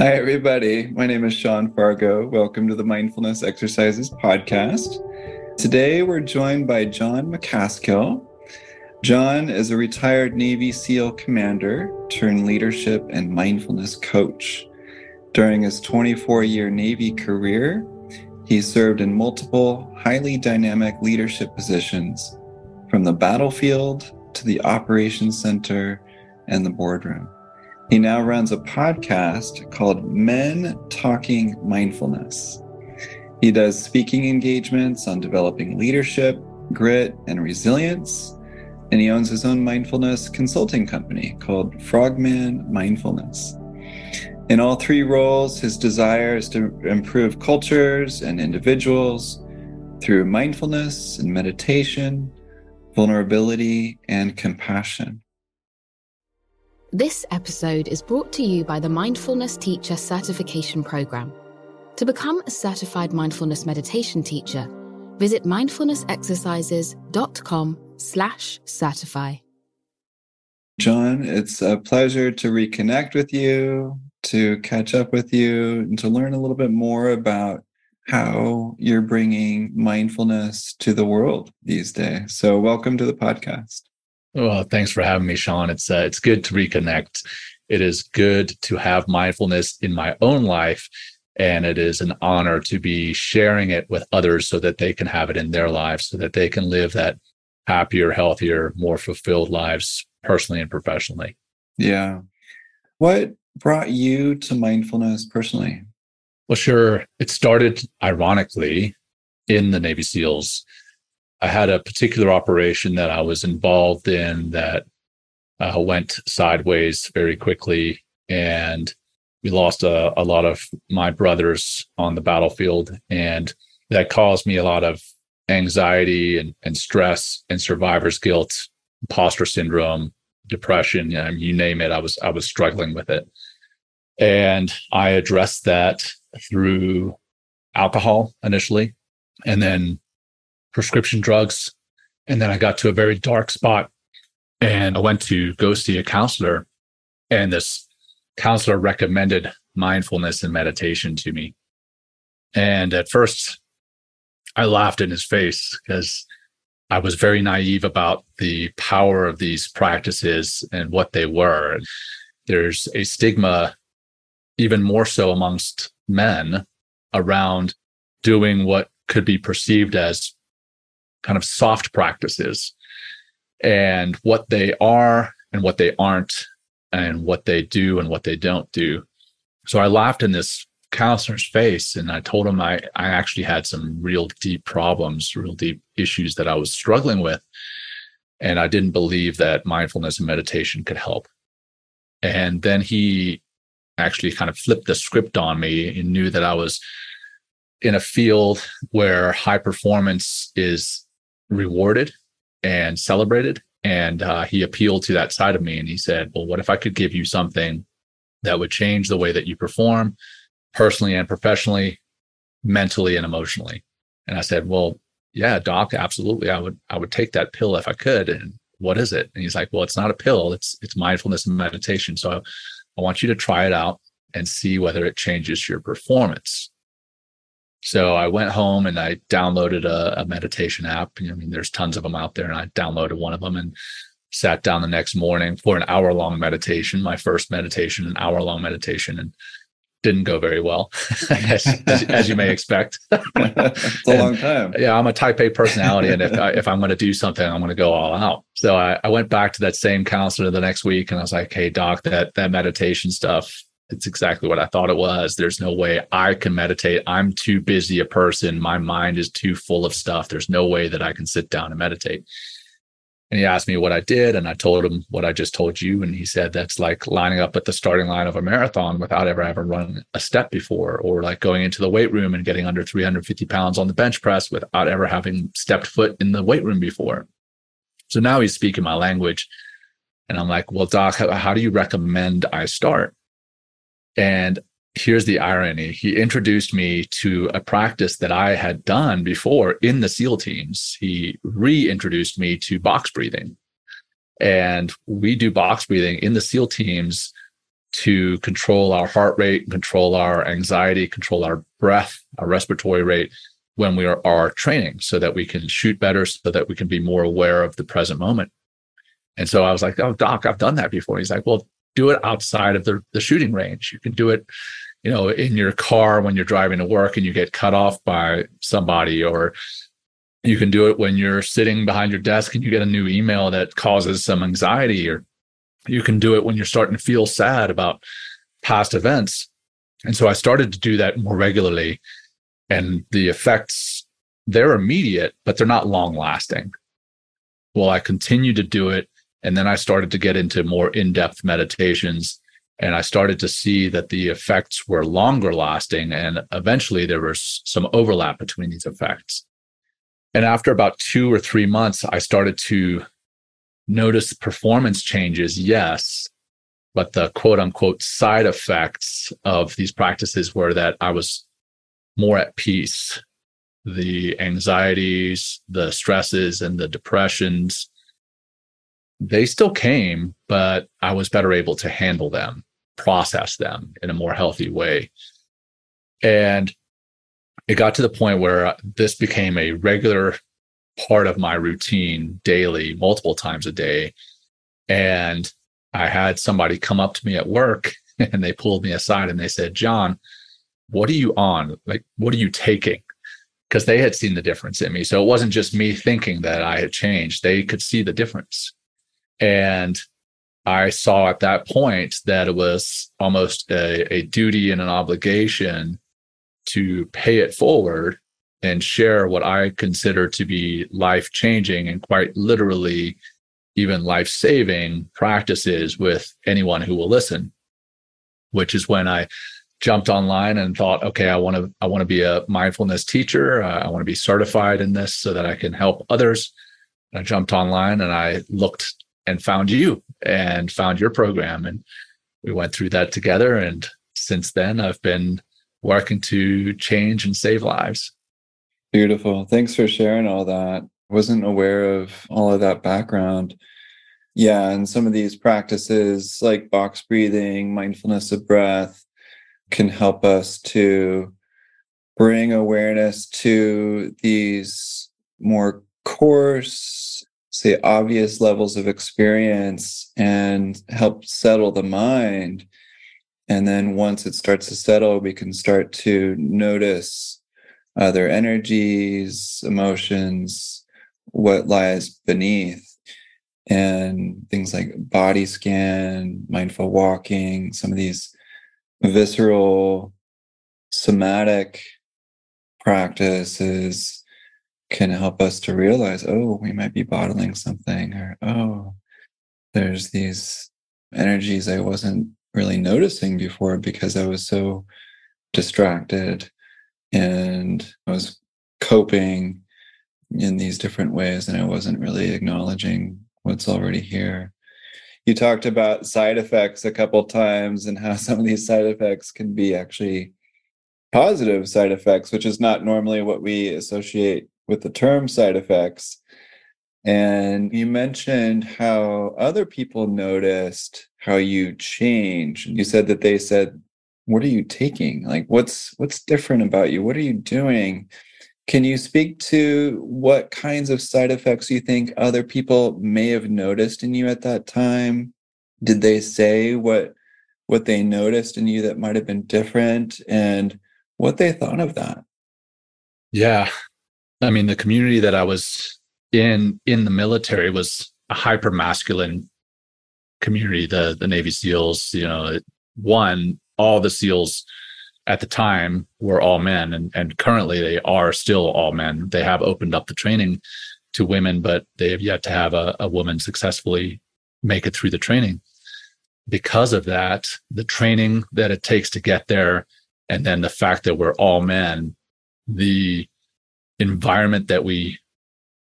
Hi, everybody. My name is Sean Fargo. Welcome to the Mindfulness Exercises podcast. Today, we're joined by Jon Macaskill. Jon is a retired Navy SEAL commander turned leadership and mindfulness coach. During his 24 year Navy career, he served in multiple highly dynamic leadership positions from the battlefield to the operations center and the boardroom. He now runs a podcast called Men Talking Mindfulness. He does speaking engagements on developing leadership, grit, and resilience. And he owns his own mindfulness consulting company called Frogman Mindfulness. In all three roles, his desire is to improve cultures and individuals through mindfulness and meditation, vulnerability, and compassion. This episode is brought to you by the Mindfulness Teacher Certification Program. To become a certified mindfulness meditation teacher, visit mindfulnessexercises.com slash certify. Jon, it's a pleasure to reconnect with you, to catch up with you, and to learn a little bit more about how you're bringing mindfulness to the world these days. So, welcome to the podcast. Well, thanks for having me, Sean. It's uh, it's good to reconnect. It is good to have mindfulness in my own life, and it is an honor to be sharing it with others so that they can have it in their lives, so that they can live that happier, healthier, more fulfilled lives personally and professionally. Yeah. What brought you to mindfulness personally? Well, sure. It started ironically in the Navy SEALs. I had a particular operation that I was involved in that uh, went sideways very quickly, and we lost a, a lot of my brothers on the battlefield, and that caused me a lot of anxiety and, and stress and survivor's guilt, imposter syndrome, depression. You, know, you name it. I was I was struggling with it, and I addressed that through alcohol initially, and then prescription drugs. And then I got to a very dark spot and I went to go see a counselor. And this counselor recommended mindfulness and meditation to me. And at first, I laughed in his face because I was very naive about the power of these practices and what they were. There's a stigma, even more so amongst men, around doing what could be perceived as kind of soft practices and what they are and what they aren't and what they do and what they don't do. So I laughed in this counselor's face and I told him I, I actually had some real deep problems, real deep issues that I was struggling with. And I didn't believe that mindfulness and meditation could help. And then he actually kind of flipped the script on me and knew that I was in a field where high performance is rewarded and celebrated. And uh, he appealed to that side of me and he said, Well, what if I could give you something that would change the way that you perform personally and professionally, mentally and emotionally? And I said, Well, yeah, doc, absolutely. I would I would take that pill if I could. And what is it? And he's like, Well, it's not a pill, it's it's mindfulness and meditation. So I, I want you to try it out and see whether it changes your performance. So I went home and I downloaded a, a meditation app. I mean, there's tons of them out there, and I downloaded one of them and sat down the next morning for an hour long meditation, my first meditation, an hour long meditation, and didn't go very well, as, as, as, you may expect. it's a and, long time. Yeah, I'm a type A personality, and if I, if I'm going to do something, I'm going to go all out. So I, I went back to that same counselor the next week, and I was like, "Hey, doc, that that meditation stuff it's exactly what I thought it was. There's no way I can meditate. I'm too busy a person. My mind is too full of stuff. There's no way that I can sit down and meditate. And he asked me what I did, and I told him what I just told you. And he said that's like lining up at the starting line of a marathon without ever having run a step before, or like going into the weight room and getting under 350 pounds on the bench press without ever having stepped foot in the weight room before. So now he's speaking my language. And I'm like, well, Doc, how, how do you recommend I start? And here's the irony he introduced me to a practice that I had done before in the SEAL teams. He reintroduced me to box breathing. And we do box breathing in the SEAL teams to control our heart rate, control our anxiety, control our breath, our respiratory rate when we are, are training so that we can shoot better, so that we can be more aware of the present moment. And so I was like, oh, doc, I've done that before. He's like, well, do it outside of the, the shooting range. You can do it, you know, in your car when you're driving to work and you get cut off by somebody, or you can do it when you're sitting behind your desk and you get a new email that causes some anxiety, or you can do it when you're starting to feel sad about past events. And so I started to do that more regularly. And the effects, they're immediate, but they're not long lasting. Well, I continue to do it and then I started to get into more in depth meditations. And I started to see that the effects were longer lasting. And eventually there was some overlap between these effects. And after about two or three months, I started to notice performance changes, yes. But the quote unquote side effects of these practices were that I was more at peace. The anxieties, the stresses, and the depressions they still came, but I was better able to handle them, process them in a more healthy way. And it got to the point where uh, this became a regular part of my routine daily, multiple times a day. And I had somebody come up to me at work and they pulled me aside and they said, Jon, what are you on? Like, what are you taking? Because they had seen the difference in me. So it wasn't just me thinking that I had changed, they could see the difference. And I saw at that point that it was almost a, a duty and an obligation to pay it forward and share what I consider to be life changing and quite literally even life saving practices with anyone who will listen, which is when I jumped online and thought, okay, I want to, I want to be a mindfulness teacher. Uh, I want to be certified in this so that I can help others. I jumped online and I looked and found you and found your program. And we went through that together. And since then, I've been working to change and save lives. Beautiful. Thanks for sharing all that. Wasn't aware of all of that background. Yeah, and some of these practices like box breathing, mindfulness of breath can help us to bring awareness to these more coarse say obvious levels of experience and help settle the mind. And then once it starts to settle we can start to notice other energies emotions what lies beneath and things like body scan mindful walking some of these visceral somatic practices can help us to realize, oh, we might be bottling something, or oh, there's these energies I wasn't really noticing before because I was so distracted and I was coping in these different ways and I wasn't really acknowledging what's already here. You talked about side effects a couple times and how some of these side effects can be actually positive side effects, which is not normally what we associate with the term side effects. And you mentioned how other people noticed how you change. You said that they said, "What are you taking? Like what's what's different about you? What are you doing?" Can you speak to what kinds of side effects you think other people may have noticed in you at that time? Did they say what what they noticed in you that might have been different and what they thought of that? Yeah, I mean, the community that I was in in the military was a hyper masculine community. The the Navy SEALs, you know, one all the SEALs at the time were all men, and and currently they are still all men. They have opened up the training to women, but they have yet to have a, a woman successfully make it through the training. Because of that, the training that it takes to get there, and then the fact that we're all men, the environment that we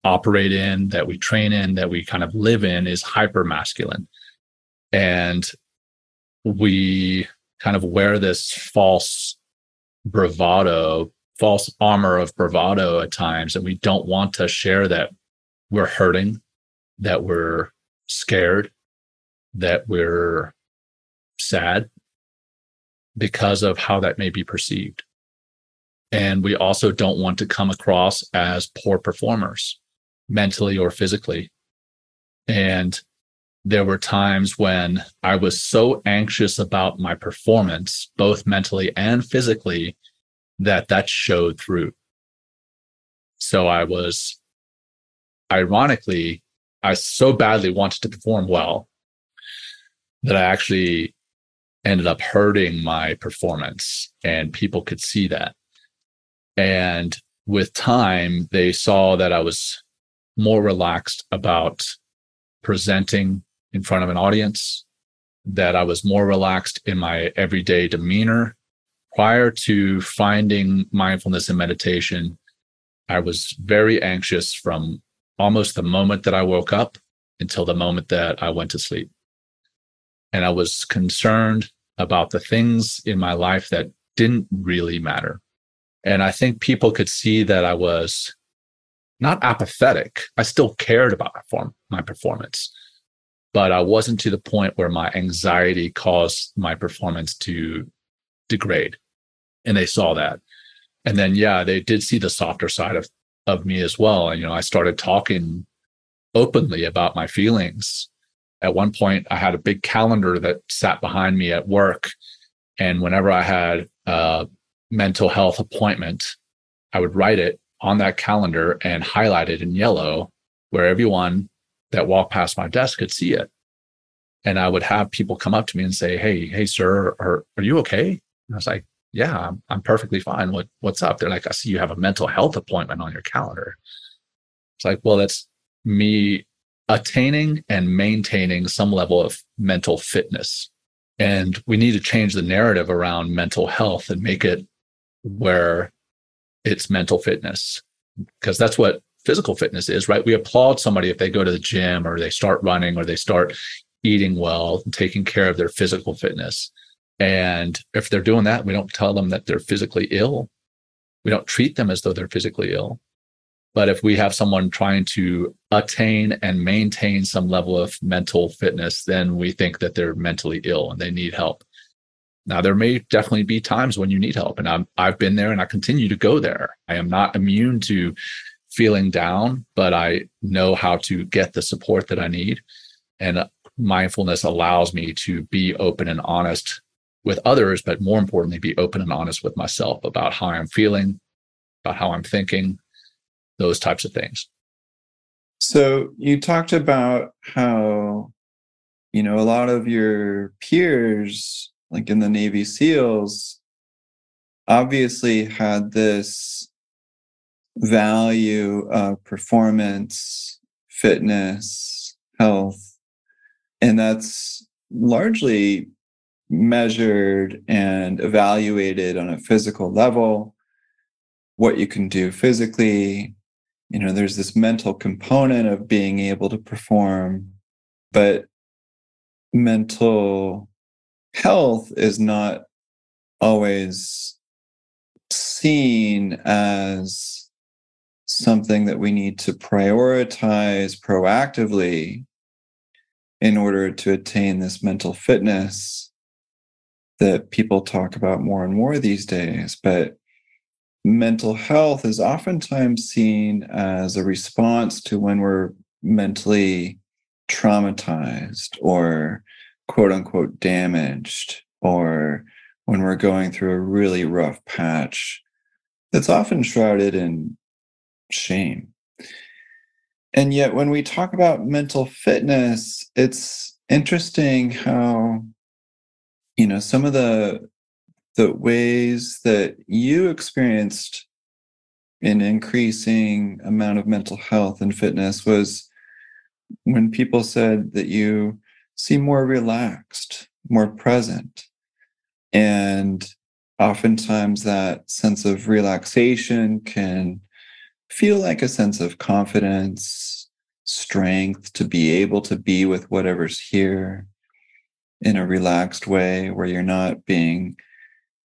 operate in, that we train in, that we kind of live in is hyper masculine. And we kind of wear this false bravado, false armor of bravado at times. And we don't want to share that we're hurting, that we're scared, that we're sad because of how that may be perceived. And we also don't want to come across as poor performers, mentally or physically. And there were times when I was so anxious about my performance, both mentally and physically, that that showed through. So I was, ironically, I so badly wanted to perform well that I actually ended up hurting my performance and people could see that. And with time, they saw that I was more relaxed about presenting in front of an audience, that I was more relaxed in my everyday demeanor. Prior to finding mindfulness and meditation, I was very anxious from almost the moment that I woke up until the moment that I went to sleep. And I was concerned about the things in my life that didn't really matter. And I think people could see that I was not apathetic. I still cared about my, form, my performance, but I wasn't to the point where my anxiety caused my performance to degrade. And they saw that. And then, yeah, they did see the softer side of, of me as well. And, you know, I started talking openly about my feelings at one point i had a big calendar that sat behind me at work and whenever i had a mental health appointment i would write it on that calendar and highlight it in yellow where everyone that walked past my desk could see it. And i would have people come up to me and say hey hey sir are, are you okay? And i was like yeah I'm, I'm perfectly fine. What what's up? They're like i see you have a mental health appointment on your calendar. It's like well that's me attaining and maintaining some level of mental fitness. And we need to change the narrative around mental health and make it where it's mental fitness, because that's what physical fitness is, right? We applaud somebody if they go to the gym or they start running or they start eating well, taking care of their physical fitness. And if they're doing that, we don't tell them that they're physically ill. We don't treat them as though they're physically ill. But if we have someone trying to attain and maintain some level of mental fitness, then we think that they're mentally ill and they need help. Now, there may definitely be times when you need help, and I'm, I've been there and I continue to go there. I am not immune to feeling down, but I know how to get the support that I need. And mindfulness allows me to be open and honest with others, but more importantly, be open and honest with myself about how I'm feeling, about how I'm thinking, those types of things. So you talked about how, you know, a lot of your peers, like in the Navy SEALs, obviously had this value of performance, fitness, health, and that's largely measured and evaluated on a physical level what you can do physically. You know there's this mental component of being able to perform but mental health is not always seen as something that we need to prioritize proactively in order to attain this mental fitness that people talk about more and more these days. But mental health is oftentimes seen as a response to when we're mentally traumatized or quote unquote damaged or when we're going through a really rough patch that's often shrouded in shame. And yet, when we talk about mental fitness, it's interesting how, you know, some of the the ways that you experienced an increasing amount of mental health and fitness was when people said that you seem more relaxed, more present. And oftentimes that sense of relaxation can feel like a sense of confidence, strength to be able to be with whatever's here in a relaxed way where you're not being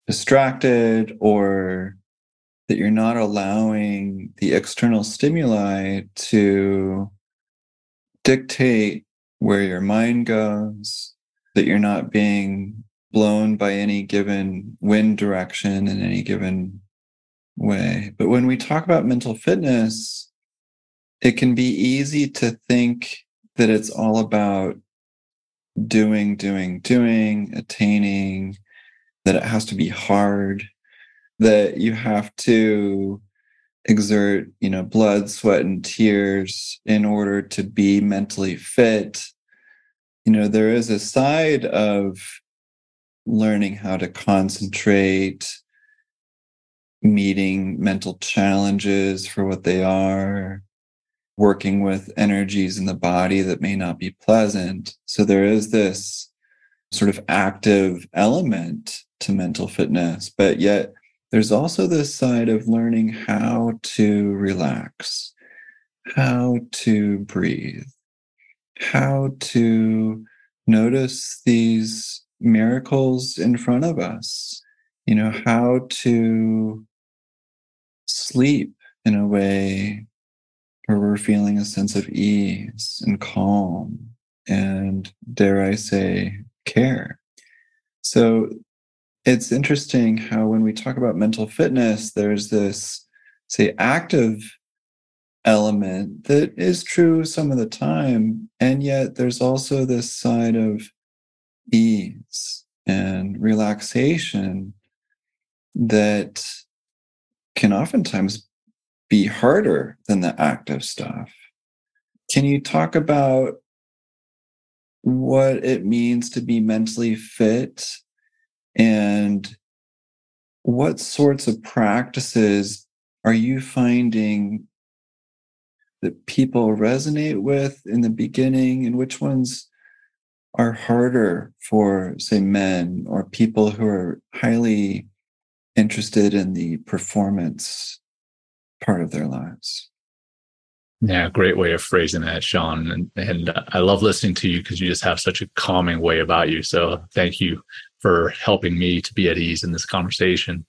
distracted or that you're not allowing the external stimuli to dictate where your mind goes, that you're not being blown by any given wind direction in any given way. But when we talk about mental fitness, it can be easy to think that it's all about doing, doing, doing, attaining, that it has to be hard, that you have to exert, you know, blood, sweat, and tears in order to be mentally fit. You know, there is a side of learning how to concentrate, meeting mental challenges for what they are, working with energies in the body that may not be pleasant. So there is this sort of active element to mental fitness, but yet there's also this side of learning how to relax, how to breathe, how to notice these miracles in front of us, you know, how to sleep in a way where we're feeling a sense of ease and calm and, dare I say, care. So it's interesting how when we talk about mental fitness, there's this, say, active element that is true some of the time. And yet there's also this side of ease and relaxation that can oftentimes be harder than the active stuff. Can you talk about what it means to be mentally fit and what sorts of practices are you finding that people resonate with in the beginning and which ones are harder for say men or people who are highly interested in the performance part of their lives? Yeah great way of phrasing that sean. And, and i love listening to you because you just have such a calming way about you. So thank you for helping me to be at ease in this conversation.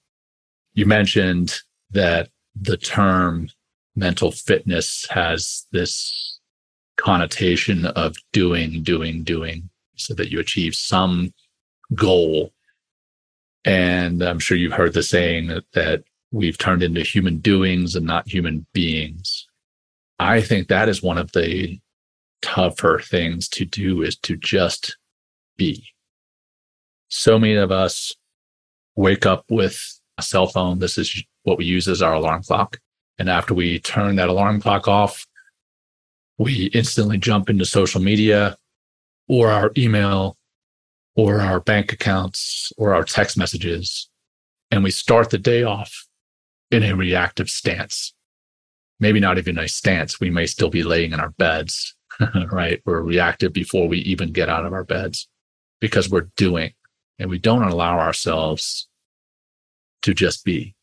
You mentioned that the term mental fitness has this connotation of doing doing doing so that you achieve some goal. And I'm sure you've heard the saying that, that we've turned into human doings and not human beings. I think that is one of the tougher things to do is to just be. So many of us wake up with a cell phone. This is what we use as our alarm clock. And after we turn that alarm clock off, we instantly jump into social media or our email or our bank accounts or our text messages. And we start the day off in a reactive stance. Maybe not even a stance. We may still be laying in our beds, right? We're reactive before we even get out of our beds because we're doing and we don't allow ourselves to just be.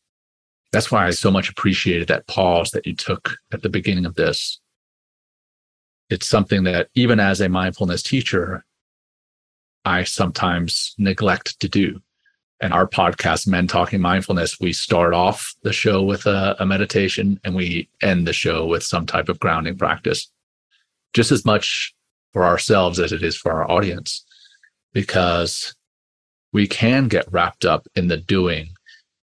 That's why I so much appreciated that pause that you took at the beginning of this it's something that even as a mindfulness teacher, I sometimes neglect to do. And our podcast, Men Talking Mindfulness, we start off the show with a, a, meditation and we end the show with some type of grounding practice, just as much for ourselves as it is for our audience, because we can get wrapped up in the doing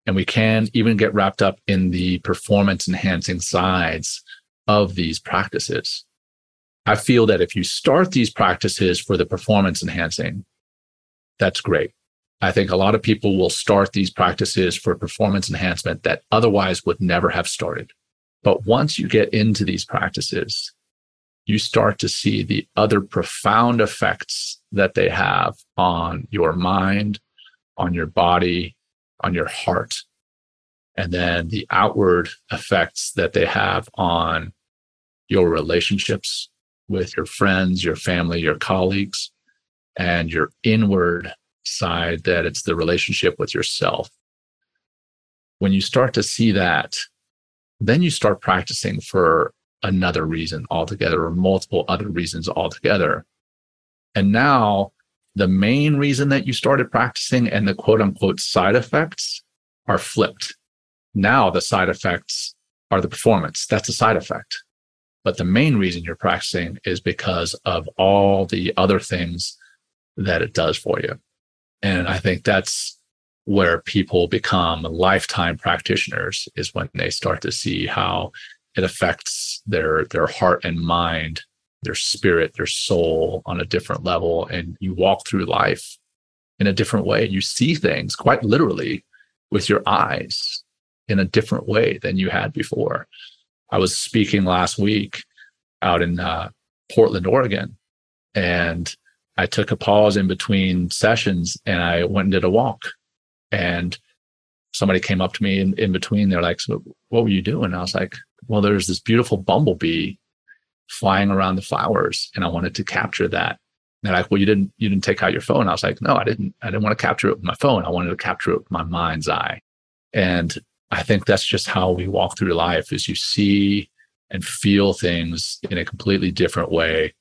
and we can even get wrapped up in the performance enhancing sides of these practices. I feel that if you start these practices for the performance enhancing, that's great. I think a lot of people will start these practices for performance enhancement that otherwise would never have started. But once you get into these practices, you start to see the other profound effects that they have on your mind, on your body, on your heart, and then the outward effects that they have on your relationships, with your friends, your family, your colleagues, and your inward side that it's the relationship with yourself. When you start to see that, then you start practicing for another reason altogether or multiple other reasons altogether. And now the main reason that you started practicing and the quote unquote side effects are flipped. Now the side effects are the performance. That's a side effect. But the main reason you're practicing is because of all the other things that it does for you. And I think that's where people become lifetime practitioners is when they start to see how it affects their their heart and mind, their spirit, their soul on a different level. And you walk through life in a different way. You see things quite literally with your eyes in a different way than you had before. I was speaking last week out in uh, Portland, Oregon, and I took a pause in between sessions and I went and did a walk. And somebody came up to me in, in between. They're like, So, what were you doing? I was like, Well, there's this beautiful bumblebee flying around the flowers, and I wanted to capture that. And they're like, Well, you didn't you didn't take out your phone. I was like, No, I didn't. I didn't want to capture it with my phone. I wanted to capture it with my mind's eye. And I think that's just how we walk through life is you see and feel things in a completely different way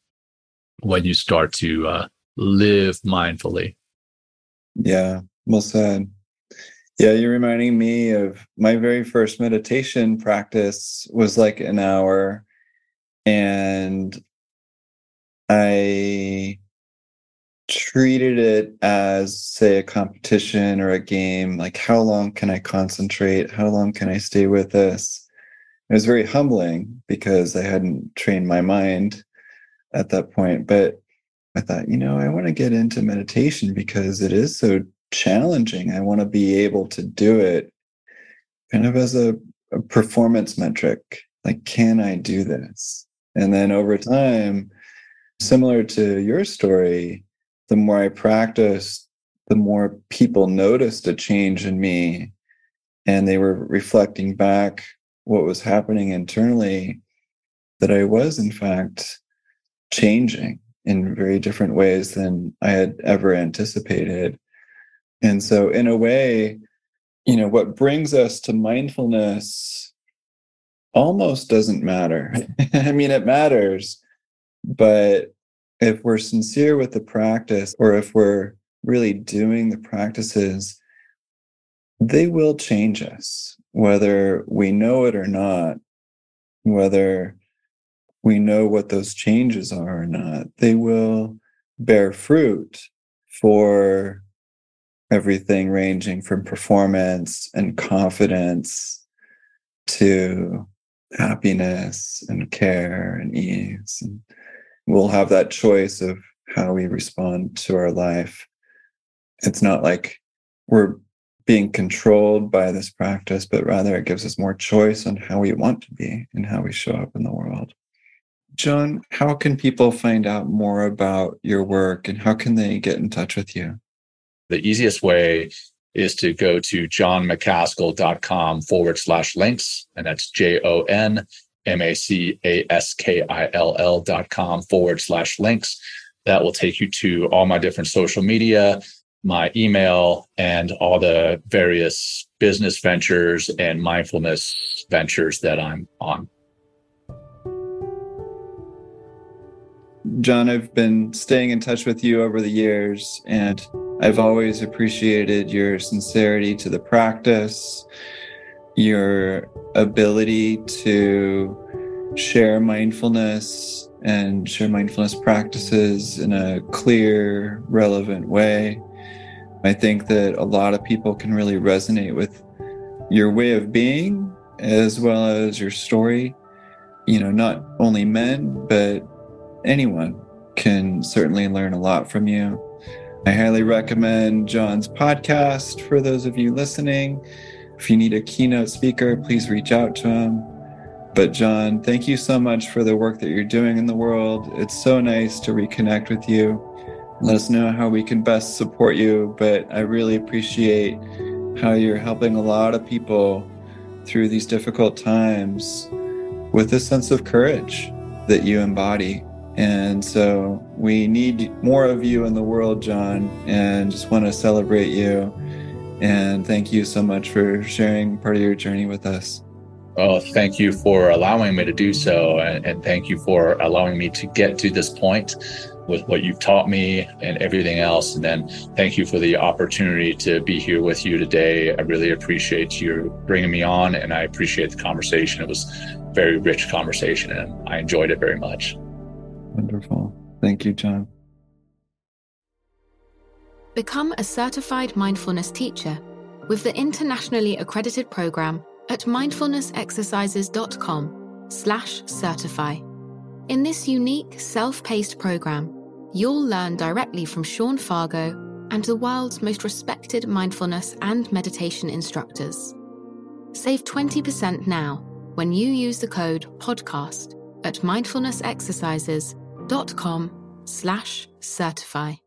when you start to uh, live mindfully. Yeah, well said. Yeah, you're reminding me of my very first meditation practice was like an hour. And I treated it as, say, a competition or a game. Like, how long can I concentrate? How long can I stay with this? It was very humbling because I hadn't trained my mind at that point. But I thought, you know, I want to get into meditation because it is so challenging. I want to be able to do it kind of as a, a performance metric. Like, can I do this? And then over time, similar to your story, the more I practiced, the more people noticed a change in me. And they were reflecting back what was happening internally that I was, in fact, changing in very different ways than I had ever anticipated. And so, in a way, you know, what brings us to mindfulness almost doesn't matter. I mean, it matters, but if we're sincere with the practice or if we're really doing the practices, they will change us, whether we know it or not, whether we know what those changes are or not, they will bear fruit for everything ranging from performance and confidence to happiness and care and ease. And we'll have that choice of how we respond to our life. It's not like we're being controlled by this practice, but rather it gives us more choice on how we want to be and how we show up in the world. Jon, how can people find out more about your work and how can they get in touch with you? The easiest way is to go to jonmacaskill.com forward slash links. And that's J O N M A C A S K I L L dot com forward slash links. That will take you to all my different social media, my email, and all the various business ventures and mindfulness ventures that I'm on. Jon, I've been staying in touch with you over the years, and I've always appreciated your sincerity to the practice, your ability to share mindfulness and share mindfulness practices in a clear, relevant way. I think that a lot of people can really resonate with your way of being as well as your story. You know, not only men, but anyone can certainly learn a lot from you. I highly recommend Jon's podcast for those of you listening. If you need a keynote speaker, please reach out to him. But, Jon, thank you so much for the work that you're doing in the world. It's so nice to reconnect with you. Let us know how we can best support you. But I really appreciate how you're helping a lot of people through these difficult times with a sense of courage that you embody. And so we need more of you in the world, Jon, and just want to celebrate you. And thank you so much for sharing part of your journey with us. Oh, thank you for allowing me to do so. And, and thank you for allowing me to get to this point with what you've taught me and everything else. And then thank you for the opportunity to be here with you today. I really appreciate you bringing me on and I appreciate the conversation. It was very rich conversation and I enjoyed it very much. Wonderful. Thank you, Jon. Become a certified mindfulness teacher with the internationally accredited program at mindfulnessexercises.com slash certify. In this unique, self-paced program, you'll learn directly from Sean Fargo and the world's most respected mindfulness and meditation instructors. Save 20% now when you use the code PODCAST at mindfulnessexercises.com slash certify.